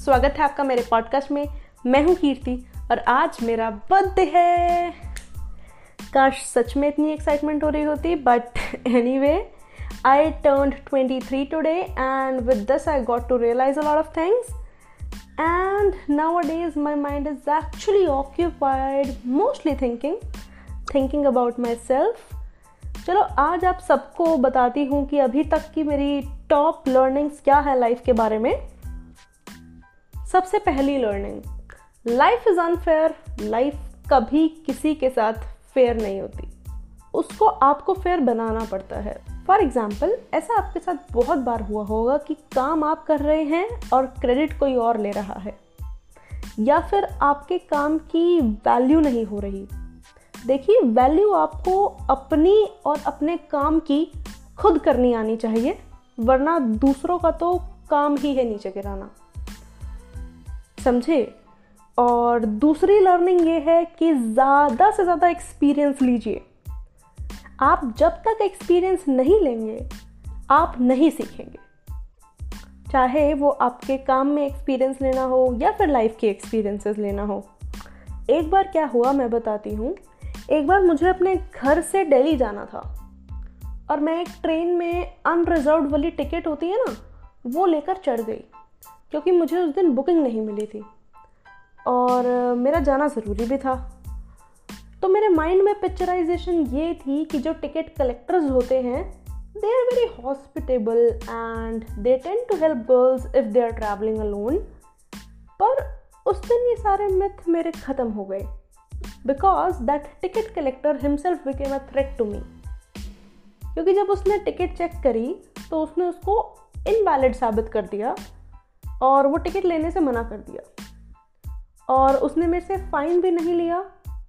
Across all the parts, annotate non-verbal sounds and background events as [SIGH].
स्वागत है आपका मेरे पॉडकास्ट में। मैं हूँ कीर्ति और आज मेरा बर्थडे है। काश सच में इतनी एक्साइटमेंट हो रही होती but anyway I turn twenty three today and with this I got to realise a lot of things and my mind is actually occupied mostly thinking thinking about myself चलो, आज आप सबको बताती हूँ कि अभी तक की मेरी टॉप लर्निंग्स क्या है लाइफ के बारे में। सबसे पहली learning life is unfair life कभी किसी के साथ फेयर नहीं होती. उसको आपको फेयर बनाना पड़ता है. फॉर एग्ज़ाम्पल ऐसा आपके साथ बहुत बार हुआ होगा कि काम आप कर रहे हैं और क्रेडिट कोई और ले रहा है. या फिर आपके काम की वैल्यू नहीं हो रही. देखिए वैल्यू आपको अपनी और अपने काम की खुद करनी आनी चाहिए, वरना दूसरों का तो काम ही है नीचे गिराना. समझे? और दूसरी लर्निंग ये है कि ज़्यादा से ज़्यादा एक्सपीरियंस लीजिए। आप जब तक एक्सपीरियंस नहीं लेंगे, आप नहीं सीखेंगे। चाहे वो आपके काम में एक्सपीरियंस लेना हो या फिर लाइफ के एक्सपीरियंसेस लेना हो। एक बार क्या हुआ मैं बताती हूँ। एक बार मुझे अपने घर से दिल्ली जाना था। और मैं एक ट्रेन में अनरिजर्व वाली टिकट होती है ना, वो लेकर चढ़ गई। क्योंकि मुझे उस दिन बुकिंग नहीं मिली थी। और मेरा जाना ज़रूरी भी था। तो मेरे माइंड में पिक्चराइजेशन ये थी कि जो टिकट कलेक्टर्स होते हैं they are very hospitable and they tend to help girls if they are travelling alone पर उस दिन ये सारे मिथ मेरे ख़त्म हो गए। Because that ticket collector himself became a threat to me क्योंकि जब उसने टिकट चेक करी तो उसने उसको इनवैलिड साबित कर दिया। और वो टिकट लेने से मना कर दिया। और उसने मेरे से फ़ाइन भी नहीं लिया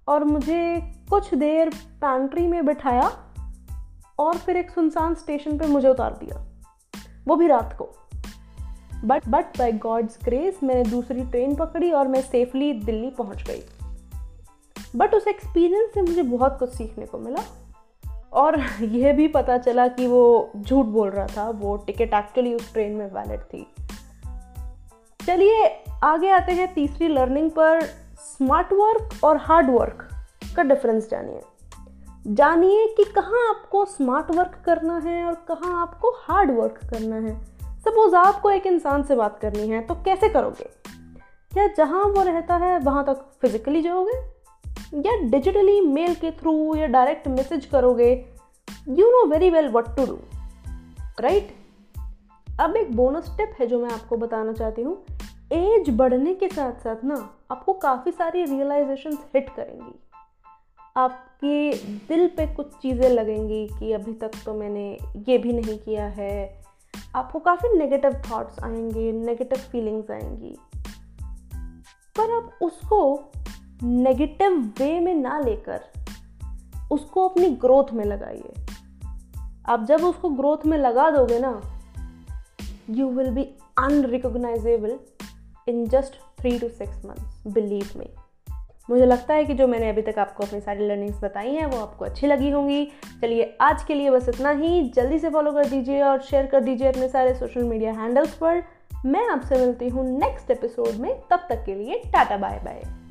और मुझे कुछ देर पैंट्री में बिठाया और फिर एक सुनसान स्टेशन पे मुझे उतार दिया, वो भी रात को। But but by God's grace मैंने दूसरी ट्रेन पकड़ी और मैं सेफली दिल्ली पहुँच गई। बट उस एक्सपीरियंस से मुझे बहुत कुछ सीखने को मिला और [LAUGHS] यह भी पता चला कि वो झूठ बोल रहा था, वो टिकट एक्चुअली उस ट्रेन में वैलिड थी। चलिए आगे आते हैं तीसरी लर्निंग पर। स्मार्ट वर्क और हार्ड वर्क का डिफरेंस जानिए। जानिए कि कहाँ आपको स्मार्ट वर्क करना है और कहाँ आपको हार्ड वर्क करना है। सपोज़ आपको एक इंसान से बात करनी है तो कैसे करोगे? क्या जहाँ वो रहता है, वहाँ तक फिजिकली जाओगे? या डिजिटली मेल के थ्रू या डायरेक्ट मैसेज करोगे? You know very well what to do right अब एक बोनस टिप है जो मैं आपको बताना चाहती हूँ। एज बढ़ने के साथ साथ ना, आपको काफ़ी सारी रियलाइजेशन हिट करेंगी। आपके दिल पे कुछ चीज़ें लगेंगी कि अभी तक तो मैंने ये भी नहीं किया है। आपको काफ़ी नेगेटिव थॉट्स आएँगे नेगेटिव फीलिंग्स आएँगी। पर आप उसको नेगेटिव वे में ना लेकर, उसको अपनी ग्रोथ में लगाइए। आप जब उसको ग्रोथ में लगा दोगे ना you will be unrecognisable in just three to six months believe me मुझे लगता है कि जो मैंने अभी तक आपको अपनी सारी लर्निंग्स बताई हैं, वो आपको अच्छी लगी होंगी। चलिए, आज के लिए बस इतना ही। जल्दी से फॉलो कर दीजिए और शेयर कर दीजिए अपने सारे सोशल मीडिया हैंडल्स पर। मैं आपसे मिलती हूँ नेक्स्ट एपिसोड में। तब तक के लिए टाटा बाय बाय